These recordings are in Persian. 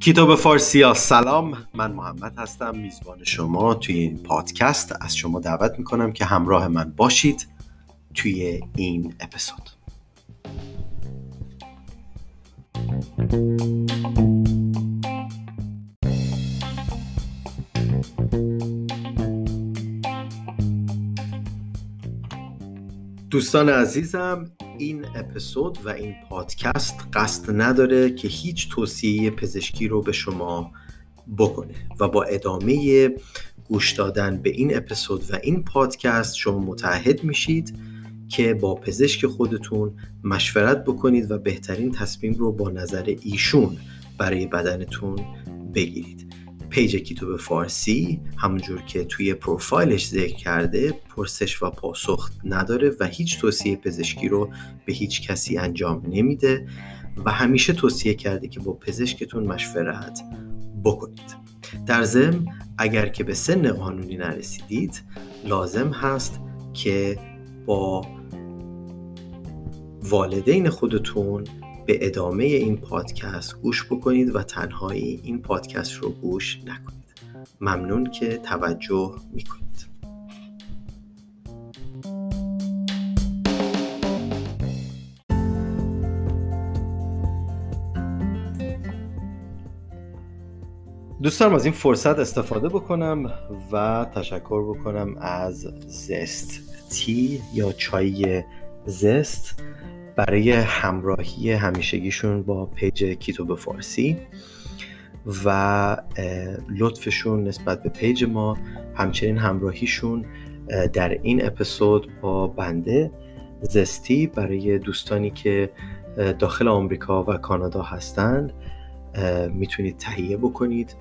کتاب فارسی ها سلام من محمد هستم میزبان شما توی این پادکست. از شما دعوت می‌کنم که همراه من باشید توی این اپیزود. دوستان عزیزم این اپیزود و این پادکست قصد نداره که هیچ توصیه پزشکی رو به شما بکنه و با ادامه گوش دادن به این اپیزود و این پادکست شما متعهد میشید که با پزشک خودتون مشورت بکنید و بهترین تصمیم رو با نظر ایشون برای بدنتون بگیرید. پیج کتاب فارسی همونجور که توی پروفایلش ذکر کرده پرسش و پاسخ نداره و هیچ توصیه پزشکی رو به هیچ کسی انجام نمیده و همیشه توصیه کرده که با پزشکتون مشورت بکنید. در ضمن اگر که به سن قانونی نرسیدید لازم هست که با والدین خودتون به ادامه این پادکست گوش بکنید و تنهایی این پادکست رو گوش نکنید. ممنون که توجه می‌کنید. دوستان از این فرصت استفاده بکنم و تشکر بکنم از زست تی یا چای زست. برای همراهی همیشگیشون با page کیتو به فارسی و لطفشون نسبت به page ما همچنین همراهیشون در این اپیزود با بنده زستی برای دوستانی که داخل آمریکا و کانادا هستند می‌تونید تهیه بکنید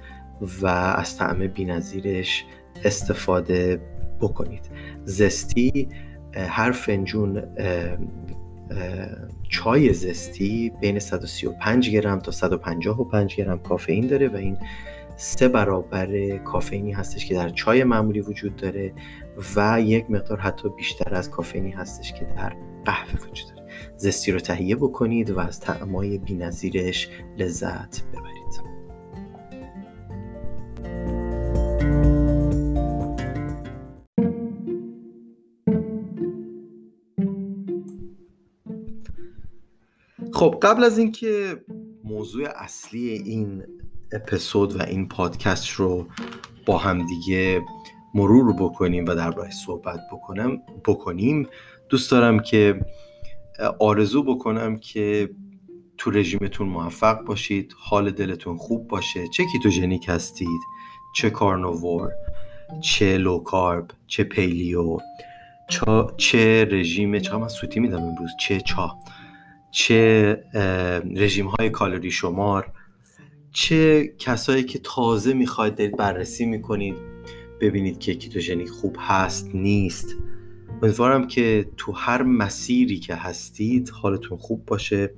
و از طعم بینظیرش استفاده بکنید. زستی هر فنجون چای زستی بین 135 گرم تا 155 گرم کافئین داره و این سه برابر کافئینی هستش که در چای معمولی وجود داره و یک مقدار حتی بیشتر از کافئینی هستش که در قهوه وجود داره. زستی رو تهیه بکنید و از طعمای بینظیرش لذت ببرید. خب قبل از اینکه موضوع اصلی این اپیزود و این پادکست رو با همدیگه مرور بکنیم و درباره صحبت بکنم بکنیم دوست دارم که آرزو بکنم که تو رژیمتون موفق باشید حال دلتون خوب باشه. چه ketogenic هستید چه carnivore چه low carb چه paleo چه رژیم چه من سوتی میدم امروز چه چا. چه رژیم های کالری شمار چه کسایی که تازه می‌خواید دارید بررسی می‌کنید ببینید که کیتوژنیک خوب هست نیست. امیدوارم که تو هر مسیری که هستید حالتون خوب باشه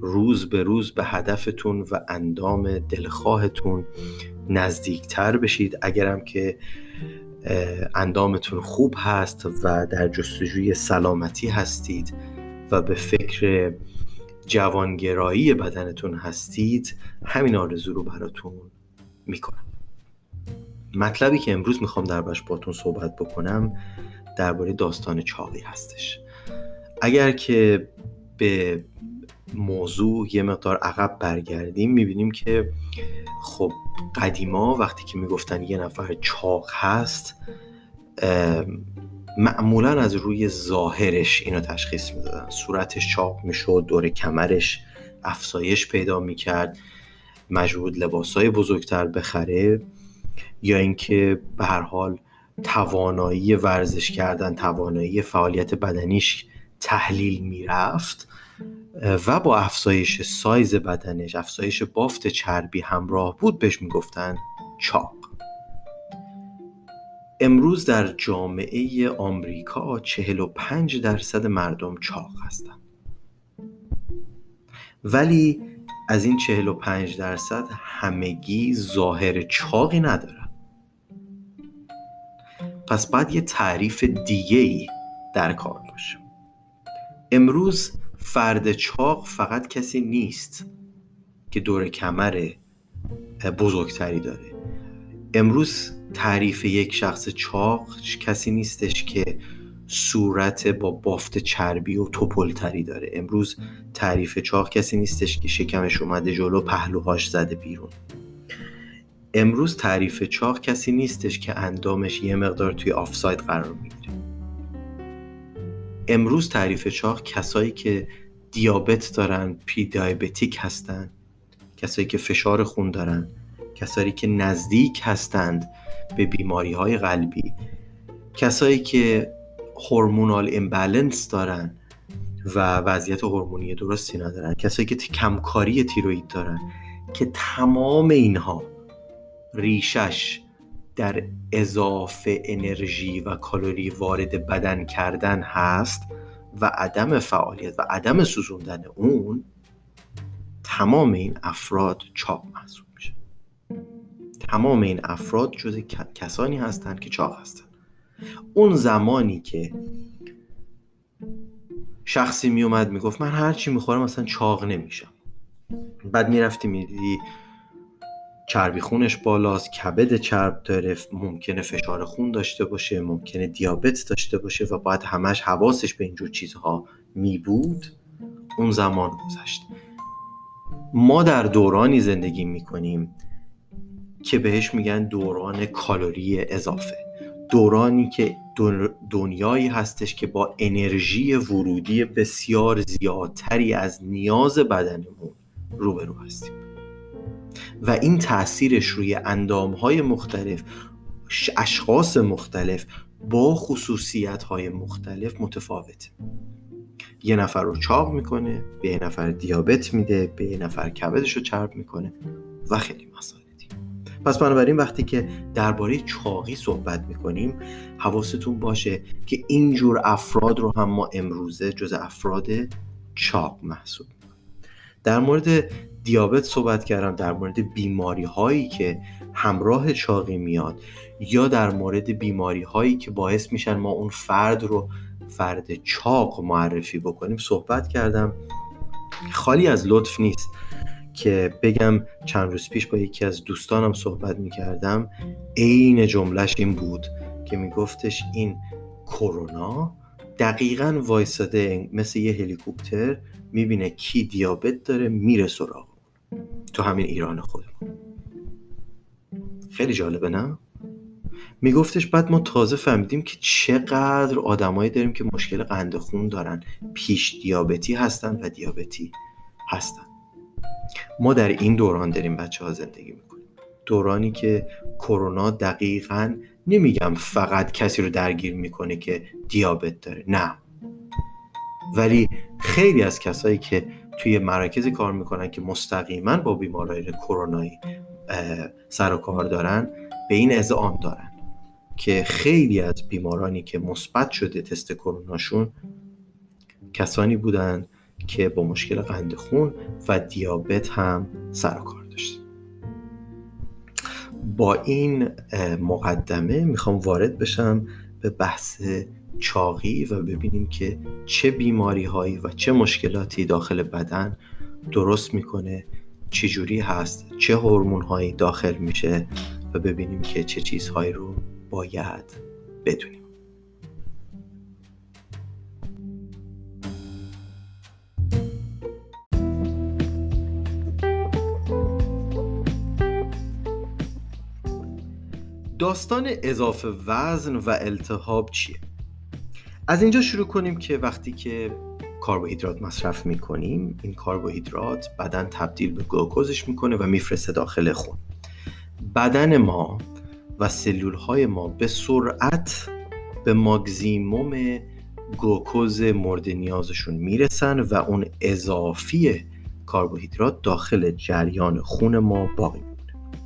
روز به روز به هدفتون و اندام دلخواهتون نزدیکتر بشید. اگرم که اندامتون خوب هست و در جستجوی سلامتی هستید و به فکر جوانگرایی بدنتون هستید همین آرزو رو براتون می‌کنم. مطلبی که امروز می‌خوام دربارش باتون صحبت بکنم درباره داستان چاقی هستش. اگر که به موضوع یه مقدار عقب برگردیم می‌بینیم که خب قدیما وقتی که می‌گفتن یه نفر چاق هست معمولا از روی ظاهرش اینو تشخیص می‌دادن. صورتش چاق می‌شد دور کمرش افزایش پیدا می‌کرد مجبور لباسای بزرگتر بخره یا اینکه به هر حال توانایی ورزش کردن توانایی فعالیت بدنیش تحلیل می‌رفت و با افزایش سایز بدنش افزایش بافت چربی همراه بود بهش می‌گفتن چاق. امروز در جامعه آمریکا 45 درصد مردم چاق هستند. ولی از این 45 درصد همگی ظاهر چاقی ندارن. پس باید یه تعریف دیگه ای در کار باشه امروز فرد چاق فقط کسی نیست که دور کمر بزرگتری داره. امروز تعریف یک شخص چاق کسی نیستش که صورت با بافت چربی و توپلتری داره. امروز تعریف چاق کسی نیستش که شکمش اومده جلو پهلوهاش زده بیرون. امروز تعریف چاق کسی نیستش که اندامش یه مقدار توی آفساید قرار می‌گیره. امروز تعریف چاق کسایی که دیابت دارن پی دیابتیک هستن کسایی که فشار خون دارن کسایی که نزدیک هستند به بیماری های قلبی. کسایی که هورمونال امبالنس دارن و وضعیت هورمونی درستی ندارن کسایی که کمکاری تیروید دارن که تمام اینها ریشش در اضافه انرژی و کالری وارد بدن کردن هست و عدم فعالیت و عدم سوزوندن اون تمام این افراد چاق محسوب تمام این افراد جز کسانی هستند که چاق هستند. اون زمانی که شخصی میومد می‌گفت من هر چی می‌خورم اصلا چاق نمیشم. بعد می‌رفتی می‌دیدی چربی خونش بالاست کبد چرب داره ممکنه فشار خون داشته باشه ممکنه دیابت داشته باشه و باید همش حواسش به اینجور چیزها می بود اون زمان گذشت. ما در دورانی زندگی می‌کنیم که بهش میگن دوران کالری اضافه. دورانی که دنیایی هستش که با انرژی ورودی بسیار زیادتری از نیاز بدنمون روبرو هستیم. و این تاثیرش روی اندامهای مختلف اشخاص مختلف با خصوصیت های مختلف متفاوته. یه نفر رو چاق می‌کنه به یه نفر دیابت میده به یه نفر کبدش رو چرب می‌کنه و خیلی مسائل. پس بنابراین وقتی که درباره چاقی صحبت می‌کنیم حواستون باشه که اینجور افراد رو هم ما امروزه جز افراد چاق محسوب در مورد دیابت صحبت کردم در مورد بیماری هایی که همراه چاقی میاد یا در مورد بیماری هایی که باعث میشن ما اون فرد رو فرد چاق معرفی بکنیم صحبت کردم. خالی از لطف نیست. که بگم چند روز پیش با یکی از دوستانم صحبت می‌کردم عین جملش این بود که میگفتش این کرونا دقیقا وایساده مثل یه هلیکوپتر می‌بینه کی دیابت داره میره سراغ تو همین ایران خودمون. خیلی جالبه نه؟ میگفتش بعد ما تازه فهمیدیم که چقدر آدمایی داریم که مشکل قند خون دارن. پیش دیابتی هستن و دیابتی هستن. ما در این دوران داریم بچه ها زندگی می‌کنیم. دورانی که کرونا دقیقا نمیگم فقط کسی رو درگیر می‌کنه که دیابت داره. نه. ولی خیلی از کسایی که توی مراکزی کار می‌کنن که مستقیما با بیمارای کرونایی سر و کار دارن به این اذعان دارن که خیلی از بیمارانی که مثبت شده تست کروناشون کسانی بودن که با مشکل قند خون و دیابت هم سر و کار داشته با این مقدمه می‌خوام وارد بشم به بحث چاقی و ببینیم که چه بیماری هایی و چه مشکلاتی داخل بدن درست می‌کنه چجوری هست چه هورمون هایی داخل میشه و ببینیم که چه چیزهایی رو باید بدونیم. داستان اضافه وزن و التهاب چیه؟ از اینجا شروع کنیم که وقتی که کربوهیدرات مصرف می‌کنیم این کربوهیدرات بدن تبدیل به گلوکوزش می‌کنه و میفرسته داخل خون بدن ما و سلول های ما به سرعت به ماگزیموم گلوکوز مورد نیازشون می‌رسن و اون اضافی کربوهیدرات داخل جریان خون ما باقی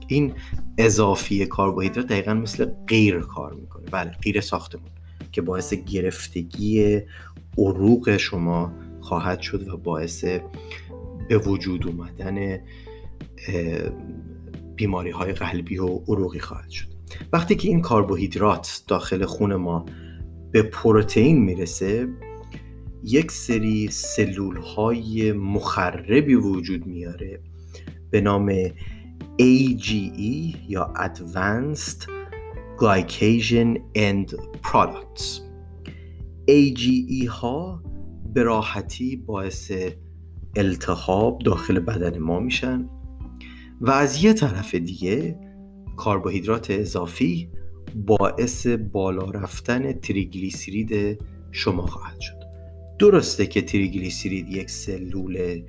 این اضافی کربوهیدرات دقیقا مثل غیر کار می‌کنه. بله غیر ساختمون که باعث گرفتگی عروق شما خواهد شد و باعث به وجود اومدن بیماری های قلبی و عروقی خواهد شد. وقتی که این کربوهیدرات داخل خون ما به پروتئین می‌رسه یک سری سلول های مخربی وجود میاره به نام AGE یا Advanced Glycation End Products. AGE ها به راحتی باعث التهاب داخل بدن ما میشن و از یه طرف دیگه کربوهیدرات اضافی باعث بالا رفتن تریگلیسیرید شما خواهد شد. درسته که تریگلیسیرید یک سلول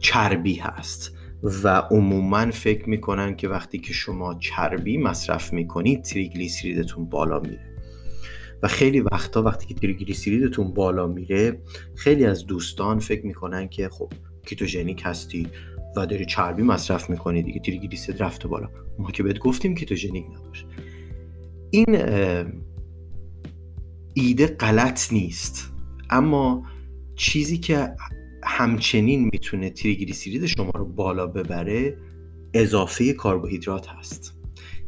چربی هست. و عموما فکر می‌کنن که وقتی که شما چربی مصرف می‌کنید تریگلیسیریدتون بالا میره. و خیلی وقتا وقتی که تریگلیسیریدتون بالا میره خیلی از دوستان فکر می‌کنن که خب ketogenic هستی و داری چربی مصرف می‌کنی دیگه تریگلیسیرید رفته بالا. ما که بهت گفتیم ketogenic نباش. این ایده غلط نیست. اما چیزی که همچنین می‌تونه تریگلیسیرید شما رو بالا ببره اضافه کربوهیدرات هست.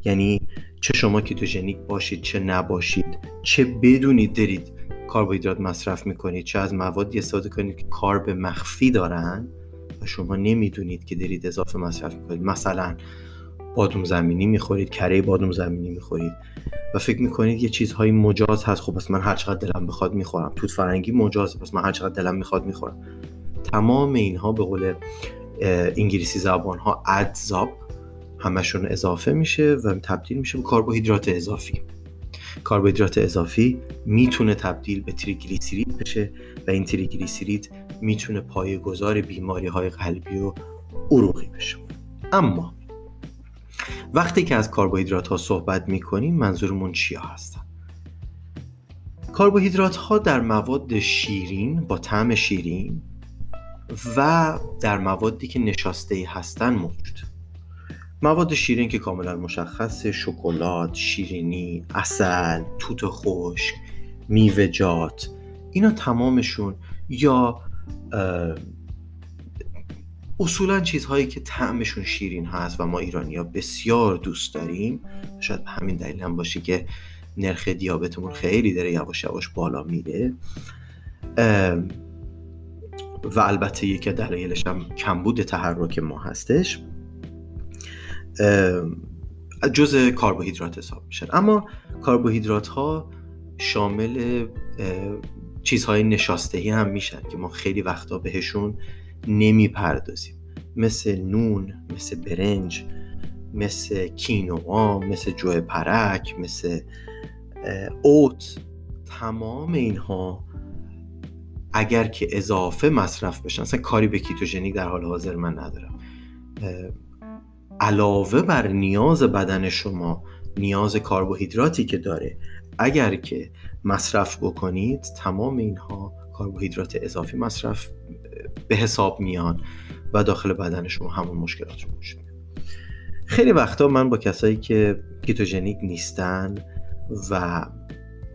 یعنی چه شما کیتوژنیک باشید چه نباشید چه بدونید دارید کربوهیدرات مصرف می‌کنید چه از موادی استفاده کنید که کارب مخفی دارن و شما نمی‌دونید که دارید اضافه مصرف می‌کنید. مثلا بادوم زمینی می‌خورید کره بادوم زمینی می‌خورید و فکر می‌کنید یه چیزهایی مجاز هست. خب پس من هر چقدر دلم بخواد می‌خورم. توت فرنگی مجازه پس من هر چقدر دلم می‌خواد می‌خورم. تمام اینها به قول انگلیسی زبان ها ادزاب همشون اضافه میشه و تبدیل میشه به کربوهیدرات اضافی. کربوهیدرات اضافی می‌تونه تبدیل به تریگلیسیرید بشه و این تریگلیسیرید می‌تونه پایه‌گذار بیماری های قلبی و عروقی بشه. اما وقتی که از کربوهیدرات ها صحبت می‌کنیم منظورمون چیا هستن؟ کربوهیدرات ها در مواد شیرین با طعم شیرین و در موادی که نشاسته هستن موجود. مواد شیرین که کاملا مشخصه شکلات، شیرینی، اصل، توت خشک، میوه‌جات اینا تمامشون یا اصولا چیزهایی که طعمشون شیرین هست و ما ایرانی بسیار دوست داریم شاید همین دلیل هم باشه که نرخ دیابتمون خیلی داره یواش یواش بالا میره و البته یکی دلایلش هم کمبود تحرک ما هستش. جز کربوهیدرات حساب میشن اما کربوهیدرات ها شامل چیزهای نشاستهی هم میشن که ما خیلی وقتا بهشون نمی‌پردازیم. مثل نون مثل برنج مثل کینوا مثل جوه پرک مثل اوت. تمام اینها اگر که اضافه مصرف بشن اصلا کاری به ketogenic در حال حاضر من ندارم. علاوه بر نیاز بدن شما نیاز کربوهیدراتی که داره اگر که مصرف بکنید تمام اینها کربوهیدرات اضافی مصرف به حساب میان و داخل بدن شما همون مشکلات رو وجود خیلی وقتا من با کسایی که ketogenic نیستن و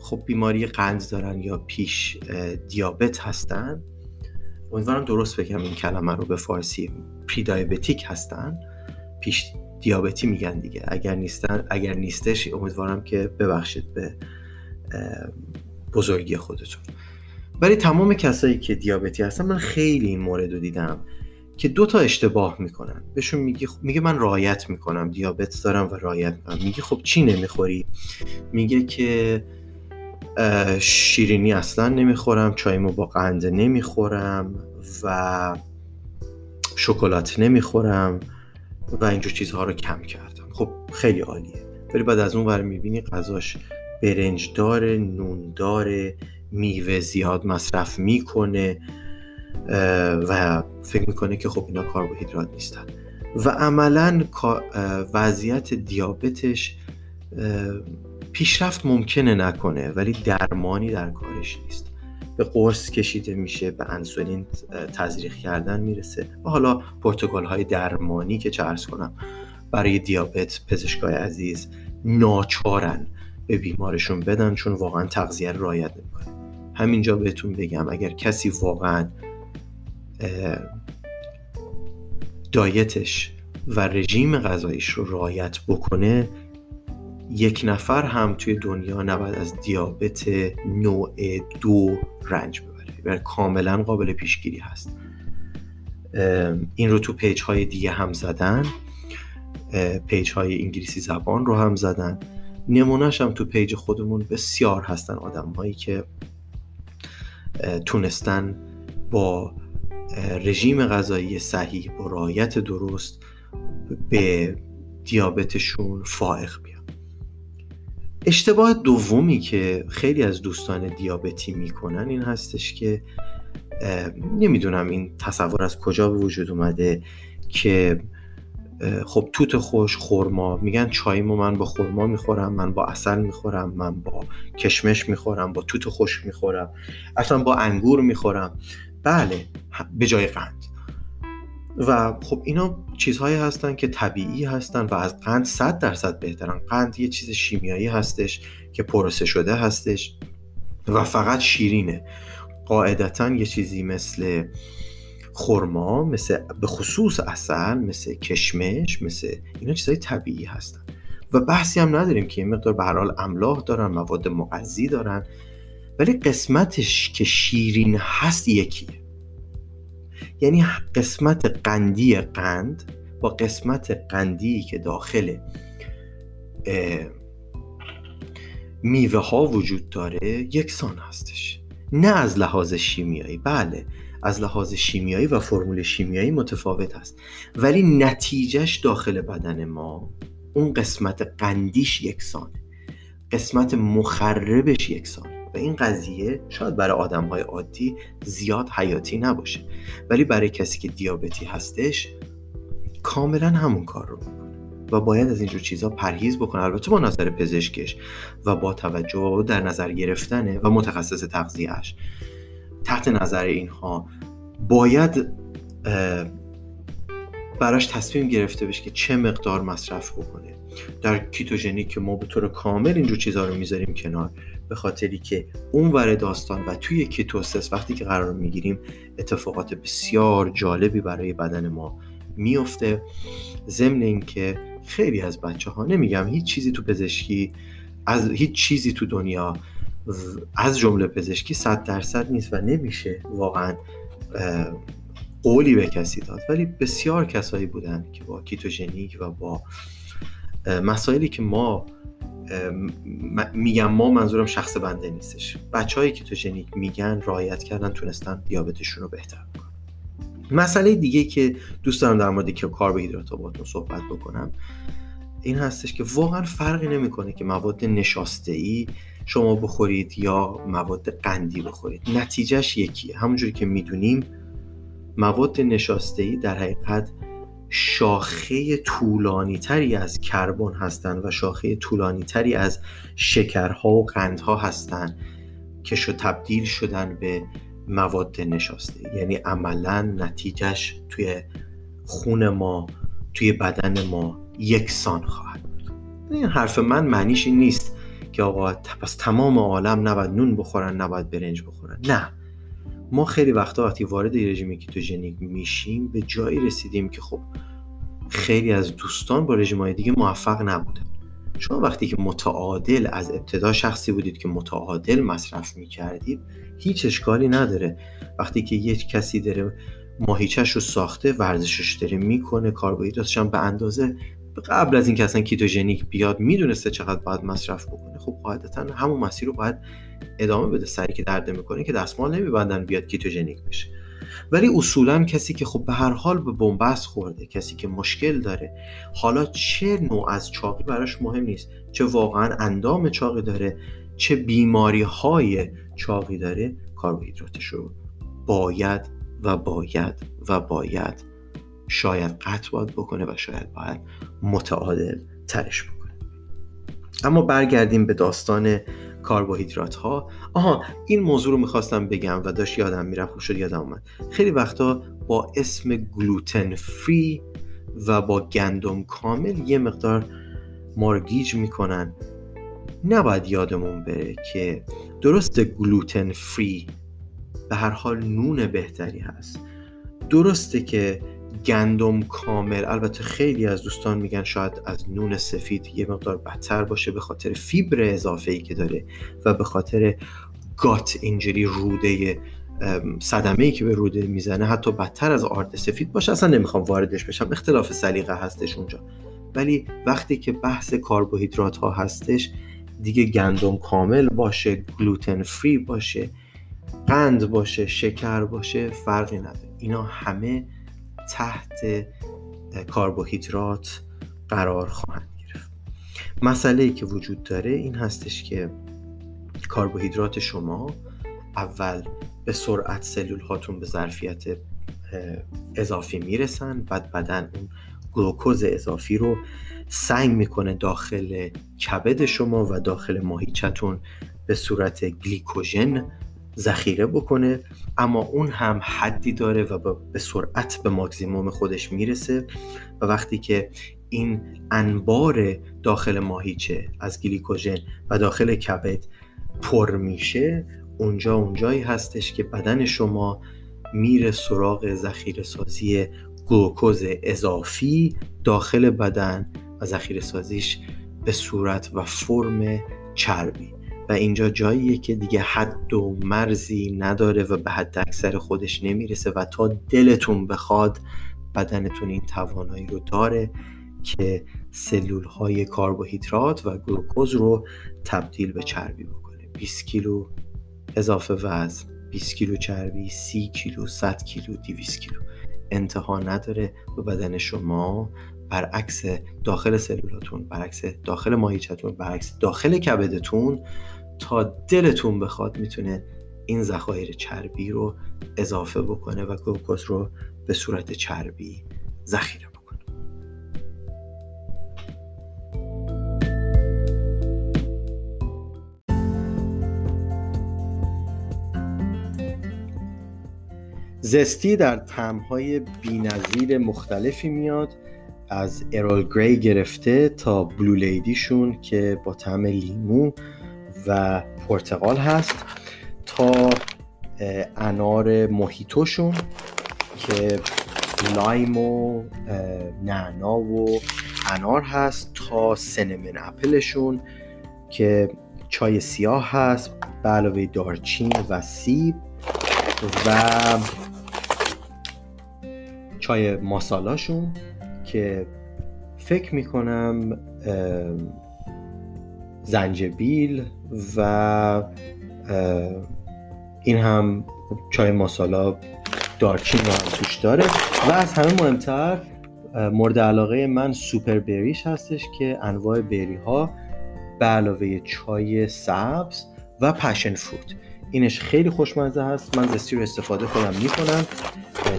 خب بیماری قند دارن یا پیش دیابت هستن. امیدوارم درست بگم این کلمه رو به فارسی پری دیابتیک هستن. پیش دیابتی میگن دیگه. اگر نیستن اگر نیستش امیدوارم که ببخشید به بزرگی خودتون. ولی تمام کسایی که دیابتی هستن من خیلی این مورد رو دیدم که دو تا اشتباه می‌کنن. بهشون میگه میگه من رایت می‌کنم. دیابت دارم و رایت میگه خب چی نمی‌خوری؟ میگه که شیرینی اصلا نمی‌خورم چایمو با قند نمی‌خورم و شکلات نمی‌خورم و اینجور چیزها رو کم کردم. خب خیلی عالیه. ولی بعد از اون ور می‌بینی غذاش برنج داره نون داره میوه زیاد مصرف می‌کنه و فکر می‌کنه که خب اینا کربوهیدرات نیستن. و عملا وضعیت دیابتش پیشرفت ممکنه نکنه ولی درمانی در کارش نیست. به قرص کشیده میشه به انسولین تزریق کردن می‌رسه. و حالا پروتکل های درمانی که چه کنم برای دیابت پزشکای عزیز ناچارن به بیمارشون بدن چون واقعا تغذیه رایت نمی‌کنه همینجا بهتون بگم اگر کسی واقعا diet ش و رژیم غذاییش رو رعایت بکنه یک نفر هم توی دنیا نباید از دیابت نوع دو رنج ببره. و کاملا قابل پیشگیری هست. این رو تو page های دیگه هم زدن. page های انگلیسی زبان رو هم زدن. نمونهش هم تو page خودمون بسیار هستن آدم هایی که تونستن با رژیم غذایی صحیح با رعایت درست به دیابتشون فائق بیان. اشتباه دومی که خیلی از دوستان دیابتی می‌کنن این هستش که نمی‌دونم این تصور از کجا به وجود اومده که خب توت خوش خورما میگن چایمو من با خورما می‌خورم من با اصل می‌خورم من با کشمش می‌خورم با توت خوش می‌خورم اصلا با انگور می‌خورم. بله به جای قند. و خب اینا چیزهایی هستن که طبیعی هستن و از قند صد درصد بهترن. قند یه چیز شیمیایی هستش که پروسه شده هستش و فقط شیرینه. قاعدتا یه چیزی مثل خرما مثل به خصوص اصل مثل کشمش مثل اینا چیزهای طبیعی هستن. و بحثی هم نداریم که یه مقدار به حال املاح دارن مواد مغذی دارن. ولی قسمتش که شیرین هست یکیه. یعنی قسمت قندی قند با قسمت قندی که داخل میوه ها وجود داره یکسان هستش. نه از لحاظ شیمیایی. بله از لحاظ شیمیایی و فرمول شیمیایی متفاوت هست. ولی نتیجهش داخل بدن ما اون قسمت قندیش یکسانه. قسمت مخربش یکسانه. و این قضیه شاید برای آدم های عادی زیاد حیاتی نباشه. ولی برای کسی که دیابتی هستش کاملا همون کار رو می‌کنه و باید از اینجور چیزها پرهیز بکنه. البته با نظر پزشکش و با توجه و در نظر گرفتنه و متخصص تغذیهش تحت نظر اینها باید براش تصمیم گرفته بشه که چه مقدار مصرف بکنه. در ketogenic که ما به طور کامل اینجور چیزها رو می‌ذاریم کنار به خاطری که اون ور داستان و توی ketosis وقتی که قرار می‌گیریم اتفاقات بسیار جالبی برای بدن ما میفته ضمن اینکه خیلی از بچه ها نمیگم هیچ چیزی تو پزشکی از هیچ چیزی تو دنیا از جمله پزشکی صد درصد نیست و نمیشه واقعا قولی به کسی داد. ولی بسیار کسایی بودن که با ketogenic و با مسائلی که ما میگم ما منظورم شخص بنده نیستش. بچه های ketogenic میگن رعایت کردن تونستن دیابتشون رو بهتر بکنن. مسئله دیگه که دوست دارم در مورد که کربوهیدرات ها باتون صحبت بکنم این هستش که واقعا فرقی نمی‌کنه که مواد نشاسته ای شما بخورید یا مواد قندی بخورید. نتیجهش یکیه. همونجوری که می‌دونیم مواد نشاسته ای در حقیقت شاخه طولانی تری از کربن هستند و شاخه طولانی تری از شکرها و قندها هستند که شو تبدیل شدن به مواد نشاسته. یعنی عملا نتیجهش توی خون ما توی بدن ما یکسان خواهد بود. این حرف من معنیش این نیست که آقا پس تمام عالم نباید نون بخورن نباید برنج بخورن. نه. ما خیلی وقتا وقتی وارد رژیم کیتوژنیک میشیم به جایی رسیدیم که خب خیلی از دوستان با رژیم های دیگه موفق نبودن. شما وقتی که متعادل از ابتدا شخصی بودید که متعادل مصرف می‌کردید هیچ اشکالی نداره. وقتی که یک کسی داره ماهیچهش رو ساخته ورزشش داره می‌کنه کاربوهیدراتش هم به اندازه قبل از اینکه اصلا ketogenic بیاد می‌دونسته چقدر باید مصرف بکنه. خب قاعدتا همون مسیر رو باید ادامه بده سری که درد می‌کنه که دستمال نمیبندن بیاد ketogenic بشه. ولی اصولا کسی که خب به هر حال به بن‌بست خورده کسی که مشکل داره حالا چه نوع از چاقی براش مهم نیست چه واقعا اندام چاقی داره چه بیماری های چاقی داره کربوهیدراتش رو باید و باید و باید شاید قطع باید بکنه و شاید باید متعادل ترش بکنه. اما برگردیم به داستان کربوهیدرات ها آها این موضوع رو می‌خواستم بگم و داشت یادم می‌رفت خوب شد یادم اومد. خیلی وقتا با اسم گلوتن فری و با گندم کامل یه مقدار مارگیج می‌کنن. نباید یادمون بره که درست گلوتن فری به هر حال نون بهتری هست. درسته که گندم کامل. البته خیلی از دوستان میگن شاید از نون سفید یه مقدار بدتر باشه به خاطر فیبر اضافه ای که داره و به خاطر گات اینجوری روده صدمه ای که به روده می‌زنه. حتی بدتر از آرد سفید باشه. اصلا نمی‌خوام واردش بشم. اختلاف سلیقه هستش اونجا. ولی وقتی که بحث کربوهیدرات ها هستش دیگه گندم کامل باشه گلوتن فری باشه قند باشه شکر باشه فرقی نداره. اینا همه تحت کربوهیدرات قرار خواهند گرفت. مسئله ای که وجود داره این هستش که کربوهیدرات شما اول به سرعت سلول هاتون به ظرفیت اضافی می‌رسن بعد بدن اون گلوکوز اضافی رو سنگ می‌کنه داخل کبد شما و داخل ماهیچتون به صورت گلیکوژن ذخیره بکنه اما اون هم حدی داره و به سرعت به ماکزیموم خودش می‌رسه و وقتی که این انبار داخل ماهیچه از گلیکوژن و داخل کبد پر میشه اونجا اونجایی هستش که بدن شما میره سراغ ذخیره سازی گلوکوز اضافی داخل بدن و ذخیره سازیش به صورت و فرم چربی. و اینجا جاییه که دیگه حد و مرزی نداره و به حد اکثر خودش نمی‌رسه و تا دلتون بخواد بدنتون این توانایی رو داره که سلول های کربوهیدرات و گلوکوز رو تبدیل به چربی بکنه. 20 کیلو اضافه وزن 20 کیلو چربی 30 کیلو 100 کیلو 200 کیلو. انتها نداره. به بدن شما برعکس داخل سلولاتون برعکس داخل ماهیچتون برعکس داخل کبدتون تا دلتون بخواد می‌تونه این ذخایر چربی رو اضافه بکنه و گلوکوز رو به صورت چربی ذخیره بکنه. زستی در تمهای بینظیر مختلفی میاد. از ارول گری گرفته تا بلو لیدیشون که با طعم لیمو و پرتقال هست تا انار محیطوشون که لایم و نعنا و انار هست تا سنمن اپلشون که چای سیاه هست به علاوه دارچین و سیب و چای ماسالاشون. که فکر می‌کنم زنجبیل و این هم چای ماسالا دارچین رو هم توش داره و از همه مهمتر مورد علاقه من سوپر بریش هستش که انواع بری ها به علاوه چای سبز و پشن فروت. اینش خیلی خوشمزه هست. من زستی رو استفاده خودم می‌کنم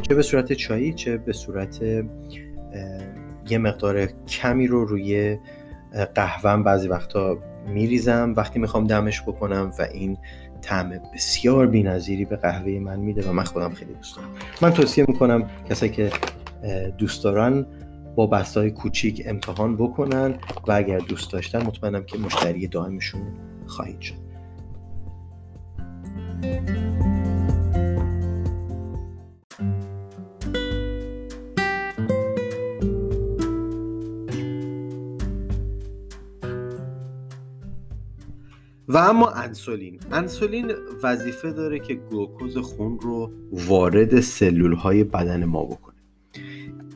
چه به صورت چایی چه به صورت یه مقدار کمی رو روی قهوهم بعضی وقتا میریزم. وقتی می‌خوام دمش بکنم و این طعم بسیار بینظیری به قهوه من میده و من خودم خیلی دوست دارم. من توصیه می‌کنم کسایی که دوست دارن با بستای کوچیک امتحان بکنن و اگر دوست داشتن مطمئنم که مشتری دائمشون خواهید شد. و اما انسولین. انسولین وظیفه داره که گلوکوز خون رو وارد سلول های بدن ما بکنه.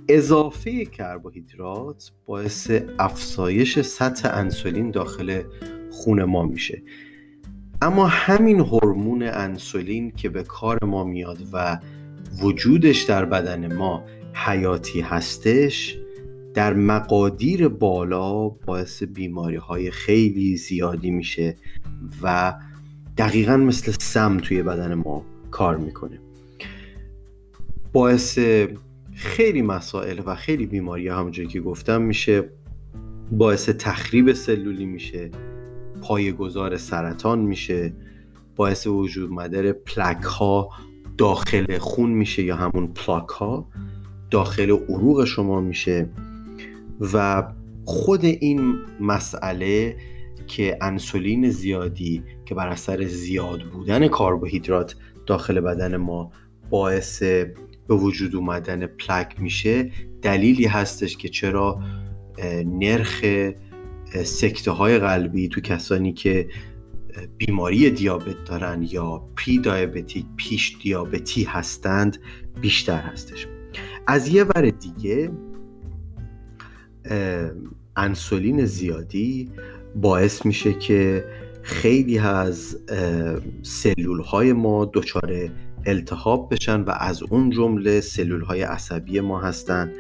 اضافه کربوهیدرات باعث افزایش سطح انسولین داخل خون ما میشه. اما همین هورمون انسولین که به کار ما میاد و وجودش در بدن ما حیاتی هستش در مقادیر بالا باعث بیماری های خیلی زیادی میشه و دقیقا مثل سم توی بدن ما کار می‌کنه. باعث خیلی مسائل و خیلی بیماری همونجوری که گفتم میشه باعث تخریب سلولی میشه پایگذار سرطان میشه باعث وجود مدر پلک ها داخل خون میشه یا همون پلاک ها داخل عروق شما میشه. و خود این مسئله که انسولین زیادی که بر اثر زیاد بودن کربوهیدرات داخل بدن ما باعث به وجود اومدن پلک میشه دلیلی هستش که چرا نرخ سکته های قلبی تو کسانی که بیماری دیابت دارن یا پری دیابتیک پیش دیابتی هستند بیشتر هستش. از یه ور دیگه انسولین زیادی باعث میشه که خیلی از سلول های ما دچار التهاب بشن و از اون جمله سلول های عصبی ما هستن.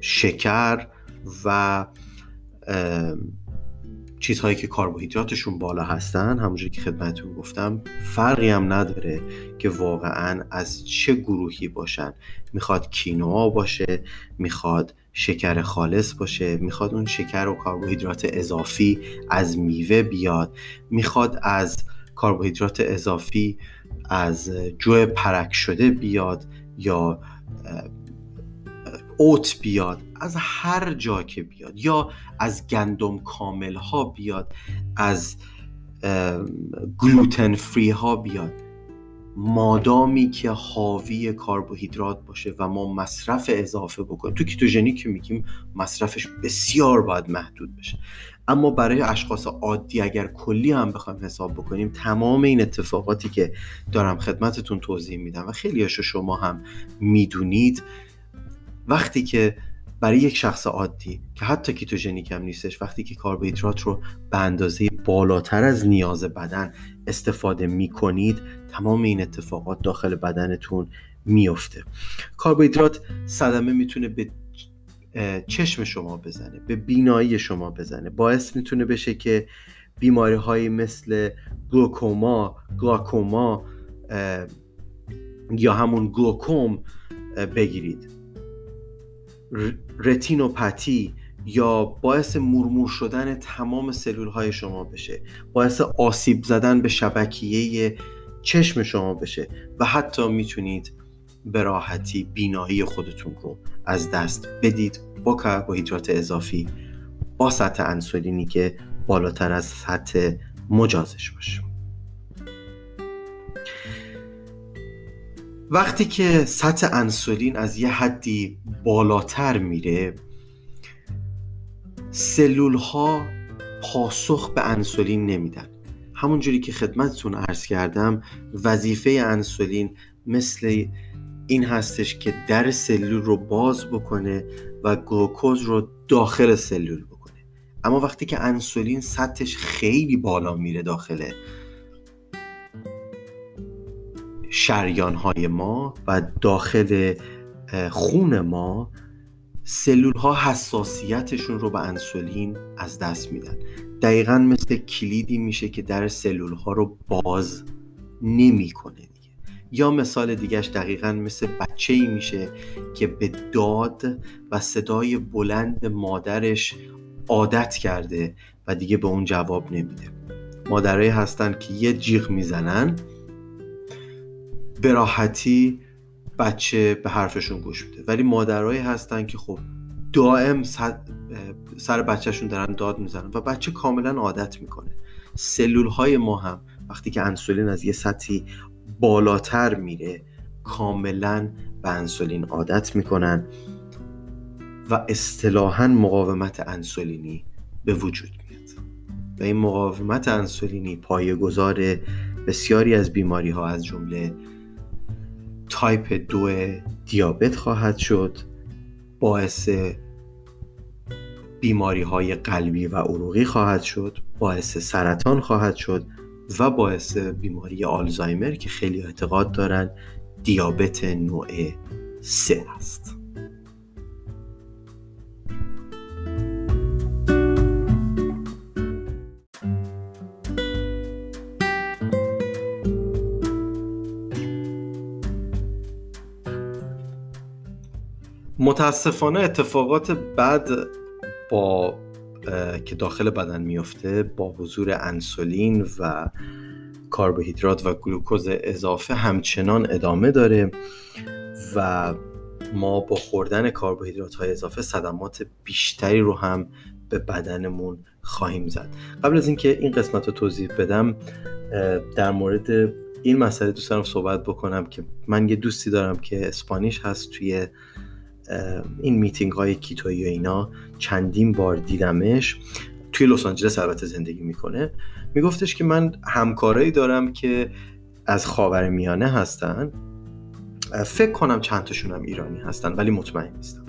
شکر و چیزهایی که کربوهیدراتشون بالا هستن همونجوری که خدمتتون گفتم فرقی هم نداره که واقعا از چه گروهی باشن. می‌خواد کینوا باشه می‌خواد شکر خالص باشه. می‌خواد اون شکر و کربوهیدرات اضافی از میوه بیاد. می‌خواد از کربوهیدرات اضافی از جو پرک شده بیاد یا اوت بیاد. از هر جا که بیاد. یا از گندم کامل ها بیاد. از گلوتن فری ها بیاد. مادامی که حاوی کربوهیدرات باشه و ما مصرف اضافه بکنیم. تو کیتوژنیک که میگیم مصرفش بسیار باید محدود بشه. اما برای اشخاص عادی اگر کلی هم بخوایم حساب بکنیم تمام این اتفاقاتی که دارم خدمتتون توضیح میدم و خیلی شما هم می‌دونید وقتی که برای یک شخص عادی که حتی کیتوژنیک هم نیستش وقتی که کربوهیدرات رو به اندازه بالاتر از نیاز بدن استفاده می کنید تمام این اتفاقات داخل بدنتون میفته. کربوهیدرات صدمه می‌تونه به چشم شما بزنه به بینایی شما بزنه. باعث می‌تونه بشه که بیماری های مثل گلوکوما گلاکوما یا همون گلوکوم بگیرید. رتینوپاتی یا باعث مرمور شدن تمام سلول های شما بشه. باعث آسیب زدن به شبکیه چشم شما بشه و حتی می‌تونید به راحتی بینایی خودتون رو از دست بدید با کربوهیدرات اضافی با سطح انسولینی که بالاتر از سطح مجازش باشه. وقتی که سطح انسولین از یه حدی بالاتر میره سلول ها پاسخ به انسولین نمیدن. همونجوری که خدمتتون عرض کردم وظیفه انسولین مثل این هستش که در سلول رو باز بکنه و گلوکوز رو داخل سلول بکنه. اما وقتی که انسولین سطحش خیلی بالا میره داخل شریان های ما و داخل خون ما سلول ها حساسیتشون رو به انسولین از دست میدن. دقیقا مثل کلیدی میشه که در سلول ها رو باز نمی‌کنه دیگه. یا مثال دیگهش دقیقا مثل بچه ای میشه که به داد و صدای بلند مادرش عادت کرده و دیگه به اون جواب نمیده. مادرایی هستن که یه جیغ می‌زنن به راحتی بچه به حرفشون گوش میده. ولی مادرایی هستن که خب دائم سر بچهشون دارن داد می‌زنن و بچه کاملا عادت می‌کنه. سلول های ما هم وقتی که انسولین از یه سطحی بالاتر میره کاملا به انسولین عادت می‌کنن و اصطلاحا مقاومت انسولینی به وجود میاد. و این مقاومت انسولینی پایه‌گذار بسیاری از بیماری ها از جمله تایپ دو دیابت خواهد شد باعث بیماری های قلبی و عروقی خواهد شد باعث سرطان خواهد شد و باعث بیماری آلزایمر که خیلی اعتقاد دارن دیابت نوع سه است. متاسفانه اتفاقات بد با که داخل بدن میفته با حضور انسولین و کربوهیدرات و گلوکوز اضافه همچنان ادامه داره و ما با خوردن کربوهیدرات های اضافه صدمات بیشتری رو هم به بدنمون خواهیم زد. قبل از اینکه این قسمت رو توضیح بدم در مورد این مسئله دوست دارم صحبت بکنم که من یه دوستی دارم که اسپانیش هست توی این میتینگ های keto یی و اینا چندین بار دیدمش. توی لس آنجلس البته زندگی می‌کنه. میگفتش که من همکارایی دارم که از خاور میانه هستن. فکر کنم چند تاشون هم ایرانی هستن ولی مطمئن نیستم.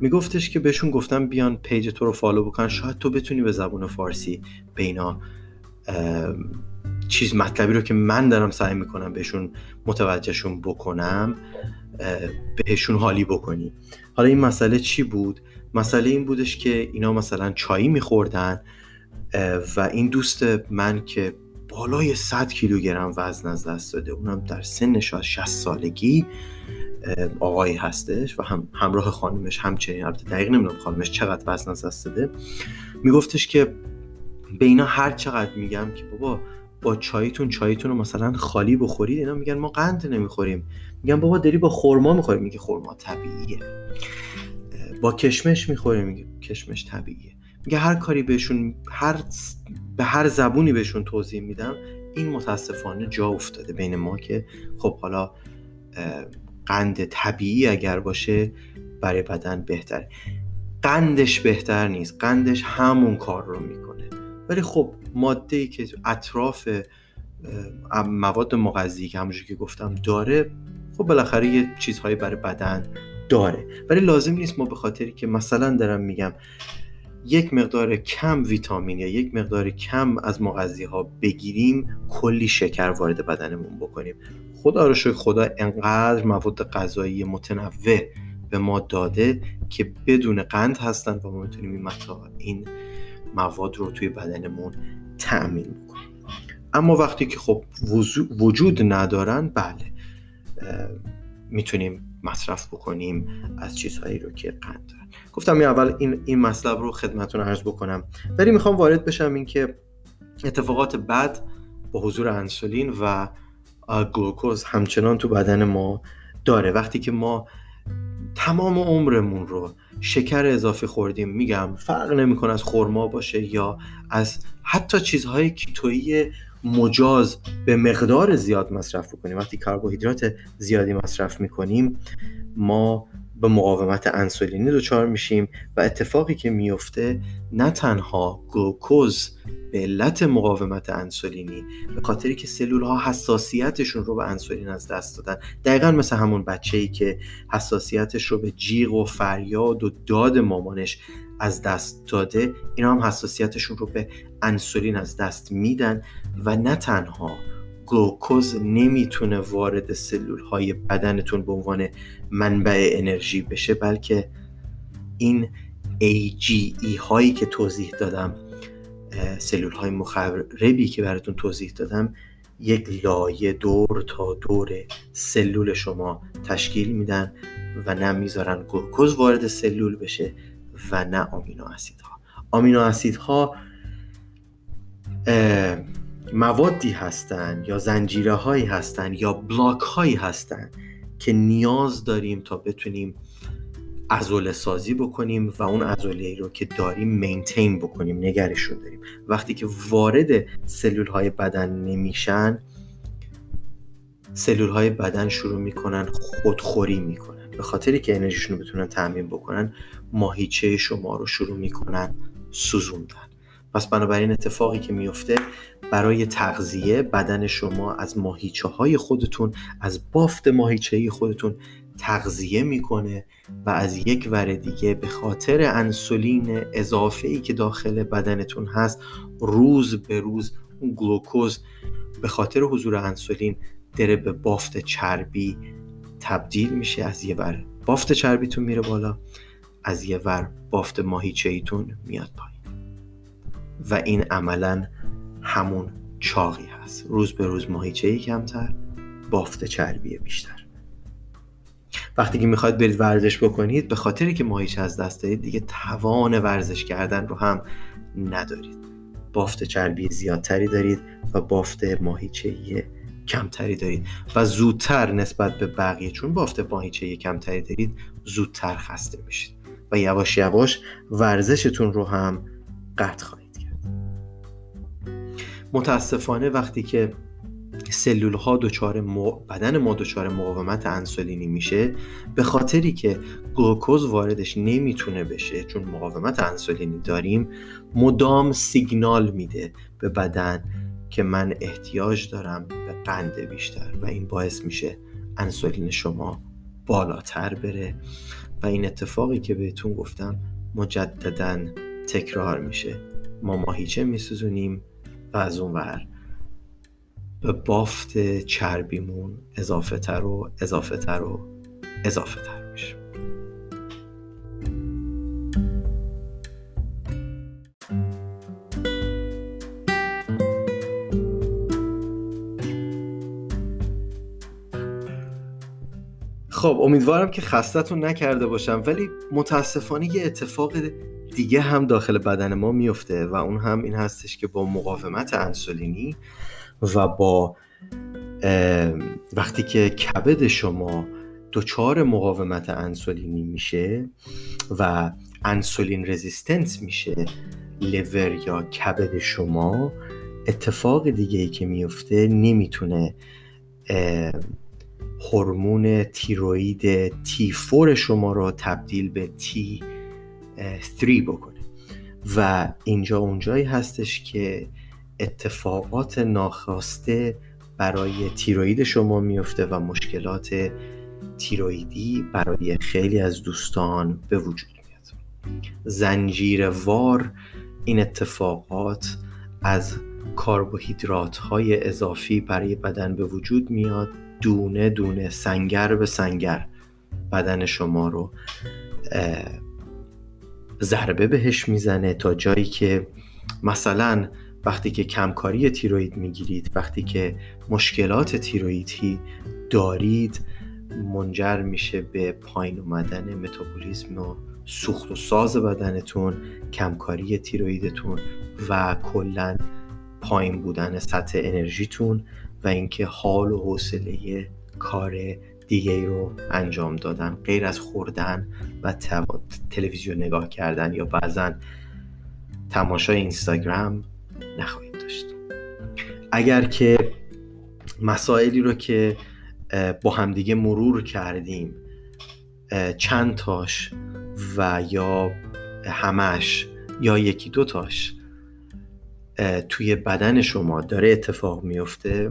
میگفتش که بهشون گفتم بیان page تو رو follow بکن. شاید تو بتونی به زبون فارسی به اینا چیز مطلبی رو که من دارم سعی می‌کنم بهشون متوجهشون بکنم. بهشون حالی بکنی. حالا این مسئله چی بود؟ مسئله این بودش که اینا مثلا چایی میخوردن و این دوست من که بالای 100 کیلوگرم وزن از دست داده اونم در سن شاید 60 سالگی آقایی هستش و هم همراه خانمش همچنین البته دقیق نمی‌دونم خانمش چقدر وزن از دست داده. میگفتش که به اینا هر چقدر میگم که بابا با چایتون چایتون رو مثلا خالی بخورید اینا میگن ما قند نمی‌خوریم. میگن بابا داری با خورما می‌خوری؟ میگه خورما طبیعیه. با کشمش می‌خوری؟ میگه کشمش طبیعیه. میگه هر کاری بهشون هر به هر زبونی بهشون توضیح میدم این متاسفانه جا افتاده بین ما که خب حالا قند طبیعی اگر باشه برای بدن بهتره. قندش بهتر نیست. قندش همون کار رو می‌کنه. ولی خب ماده ای که اطراف مواد مغذی که همونجور که گفتم داره خب بالاخره یه چیزهایی برای بدن داره. ولی لازم نیست ما به خاطری که مثلا دارم میگم یک مقدار کم ویتامین یا یک مقدار کم از مغذی ها بگیریم کلی شکر وارد بدنمون بکنیم. خدا رو شکر خدا انقدر مواد غذایی متنوع به ما داده که بدون قند هستن و ما می‌تونیم این مواد رو توی بدنمون تأمین بکنیم اما وقتی که خب وجود ندارن بله می‌تونیم مصرف بکنیم از چیزهایی رو که قند دارن. گفتم اول این این مطلب رو خدمتتون عرض بکنم. ولی می‌خوام وارد بشم اینکه اتفاقات بد با حضور انسولین و گلوکوز همچنان تو بدن ما داره. وقتی که ما تمام عمرمون رو شکر اضافی خوردیم. میگم فرق نمی‌کنه از خرما باشه یا از حتی چیزهای کیتویی مجاز به مقدار زیاد مصرف بکنیم. وقتی کربوهیدرات زیادی مصرف می‌کنیم ما به مقاومت انسولینی دچار میشیم و اتفاقی که میفته نه تنها گلوکوز به علت مقاومت انسولینی به خاطری که سلول ها حساسیتشون رو به انسولین از دست دادن. دقیقا مثل همون بچه ای که حساسیتش رو به جیغ و فریاد و داد مامانش از دست داده اینا هم حساسیتشون رو به انسولین از دست میدن و نه تنها گلوکوز نمی‌تونه وارد سلول های بدنتون به عنوان منبع انرژی بشه بلکه این AGE هایی که توضیح دادم سلول های مخربی که براتون توضیح دادم یک لایه دور تا دور سلول شما تشکیل میدن و نه می‌ذارن گلوکوز وارد سلول بشه و نه آمینو اسیدها. آمینو اسیدها موادی هستند یا زنجیره هایی هستند یا بلاک هایی هستند که نیاز داریم تا بتونیم ازوله سازی بکنیم و اون ازوله رو که داریم مینتین بکنیم نگرشون داریم. وقتی که وارد سلول های بدن نمیشن سلول های بدن شروع می‌کنن خودخوری می‌کنن. به خاطری که انرژیشون رو بتونن تعمین بکنن ماهیچه شما رو شروع می‌کنن سوزوندن. پس بنابراین اتفاقی که میفته برای تغذیه بدن شما از ماهیچه های خودتون از بافت ماهیچه خودتون تغذیه می‌کنه و از یک ور دیگه به خاطر انسولین اضافه ای که داخل بدنتون هست روز به روز اون گلوکوز به خاطر حضور انسولین داره به بافت چربی تبدیل میشه. از یه ور بافت چربیتون میره بالا از یه ور بافت ماهیچه ایتون میاد پایین. و این عملا همون چاقی هست. روز به روز ماهیچه کمتر بافت چربی بیشتر. وقتی که می‌خواید برید ورزش بکنید به خاطری که ماهیچه از دست دارید دیگه توان ورزش کردن رو هم ندارید. بافت چربی زیادتری دارید و بافت ماهیچه کمتری دارید. و زودتر نسبت به بقیه چون بافت ماهیچه کمتری دارید زودتر خسته میشید. و یواش یواش ورزشتون رو هم قطع خواهید متاسفانه وقتی که سلول ها دچار بدن ما دچار مقاومت انسولینی میشه به خاطری که گلوکوز واردش نمی‌تونه بشه چون مقاومت انسولینی داریم مدام سیگنال میده به بدن که من احتیاج دارم به قند بیشتر و این باعث میشه انسولین شما بالاتر بره. و این اتفاقی که بهتون گفتم مجددا تکرار میشه. ما ماهیچه میسوزونیم. و از اون ور. به بافت چربیمون اضافه تر و اضافه تر و اضافه تر خب امیدوارم که خستتون نکرده باشم ولی متاسفانه یه اتفاق دیگه هم داخل بدن ما میفته و اون هم این هستش که با مقاومت انسولینی و با وقتی که کبد شما دچار مقاومت انسولینی میشه و انسولین رزیستنس میشه لیور یا کبد شما اتفاق دیگه ای که میفته نمی‌تونه هورمون تیروید T4 شما رو تبدیل به T3 بکنه. و اینجا اونجایی هستش که اتفاقات ناخواسته برای تیروید شما میفته و مشکلات تیرویدی برای خیلی از دوستان به وجود میاد. زنجیر وار این اتفاقات از کربوهیدرات های اضافی برای بدن به وجود میاد. دونه دونه سنگر به سنگر بدن شما رو ضربه بهش می‌زنه تا جایی که مثلا وقتی که کمکاری تیروید می‌گیرید وقتی که مشکلات تیرویدی دارید منجر میشه به پایین اومدن متابولیسم و سوخت و ساز بدنتون کمکاری تیرویدتون و کلا پایین بودن سطح انرژیتون و اینکه حال و حوصله کار دیگه رو انجام دادن غیر از خوردن و تلویزیون نگاه کردن یا بعضا تماشای اینستاگرام نخواهید داشت. اگر که مسائلی رو که با همدیگه مرور کردیم چند تاش و یا همش یا یکی دو تاش توی بدن شما داره اتفاق میفته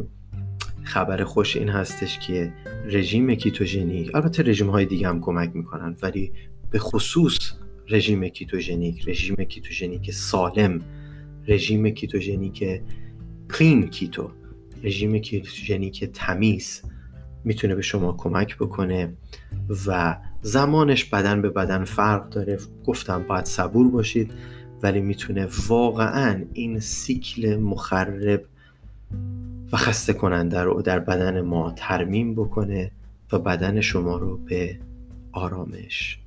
خبر خوش این هستش که رژیم ketogenic البته رژیم های دیگه هم کمک می‌کنن ولی به خصوص رژیم ketogenic رژیم ketogenic سالم رژیم ketogenic clean keto رژیم ketogenic تمیز می‌تونه به شما کمک بکنه و زمانش بدن به بدن فرق داره. گفتم باید صبور باشید ولی می‌تونه واقعا این سیکل مخرب و خسته کننده رو در بدن ما ترمیم بکنه و بدن شما رو به آرامش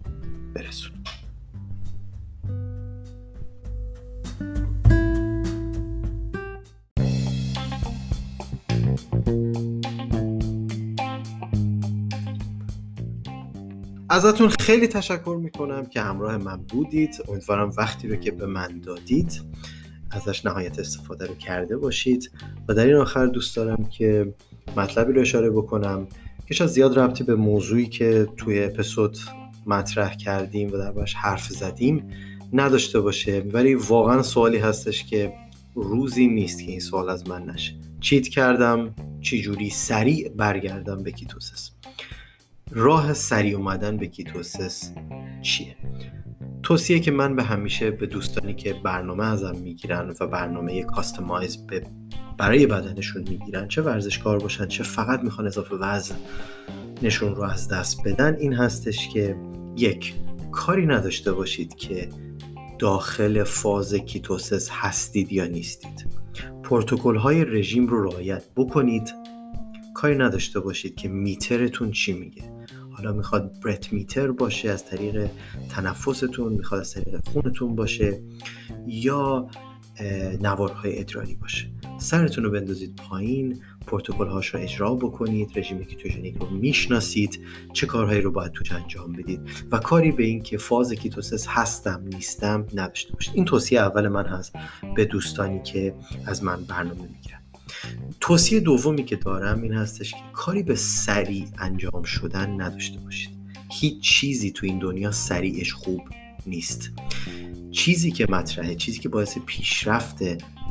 برسونه. ازتون خیلی تشکر می‌کنم که همراه من بودید. امیدوارم وقتی رو که به من دادید ازش نهایت استفاده رو کرده باشید و در این آخر دوست دارم که مطلبی رو اشاره بکنم که شاید زیاد ربطی به موضوعی که توی اپیزود مطرح کردیم و دربارش حرف زدیم نداشته باشه. ولی واقعا سوالی هستش که روزی نیست که این سوال از من نشه. cheat کردم چی جوری سریع برگردم به ketosis؟ راه سریع اومدن به ketosis چیه؟ توصیه که من به همیشه به دوستانی که برنامه ازم می‌گیرن و برنامه customize به برای بدنشون می‌گیرن چه ورزشکار باشن چه فقط می‌خوان اضافه وزن نشون رو از دست بدن این هستش که یک کاری نداشته باشید که داخل فاز ketosis هستید یا نیستید. پروتکل های رژیم رو رعایت بکنید. کاری نداشته باشید که meter تون چی میگه. حالا می‌خواد breath meter باشه از طریق تنفستون می‌خواد از طریق خونتون باشه یا نوارهای ادراری باشه. سرتون رو بندازید پایین پروتکل هاش رو اجرا بکنید رژیم ketogenic رو می‌شناسید چه کارهایی رو باید توش انجام بدید. و کاری به این که فاز ketosis هستم نیستم نداشته باشید. این توصیه اول من هست به دوستانی که از من برنامه می‌گیرن. توصیه دومی که دارم این هستش که کاری به سریع انجام شدن نداشته باشید. هیچ چیزی تو این دنیا سریعش خوب نیست. چیزی که مطرحه چیزی که باعث پیشرفت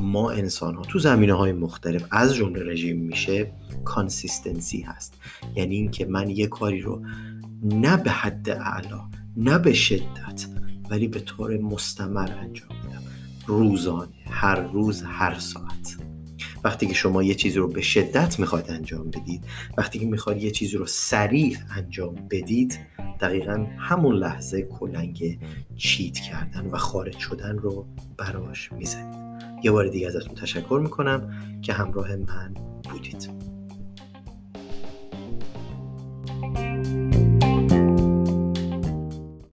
ما انسان ها تو زمینه های مختلف از جمله رژیم میشه کانسیستنسی هست. یعنی اینکه من یه کاری رو نه به حد اعلا نه به شدت ولی به طور مستمر انجام میدم. روزانه هر روز هر ساعت. وقتی که شما یه چیزی رو به شدت می‌خواید انجام بدید وقتی که می‌خواید یه چیزی رو سریع انجام بدید دقیقا همون لحظه کلنگ چیت کردن و خارج شدن رو براش می‌زنید. یه بار دیگه ازتون تشکر می‌کنم که همراه من بودید.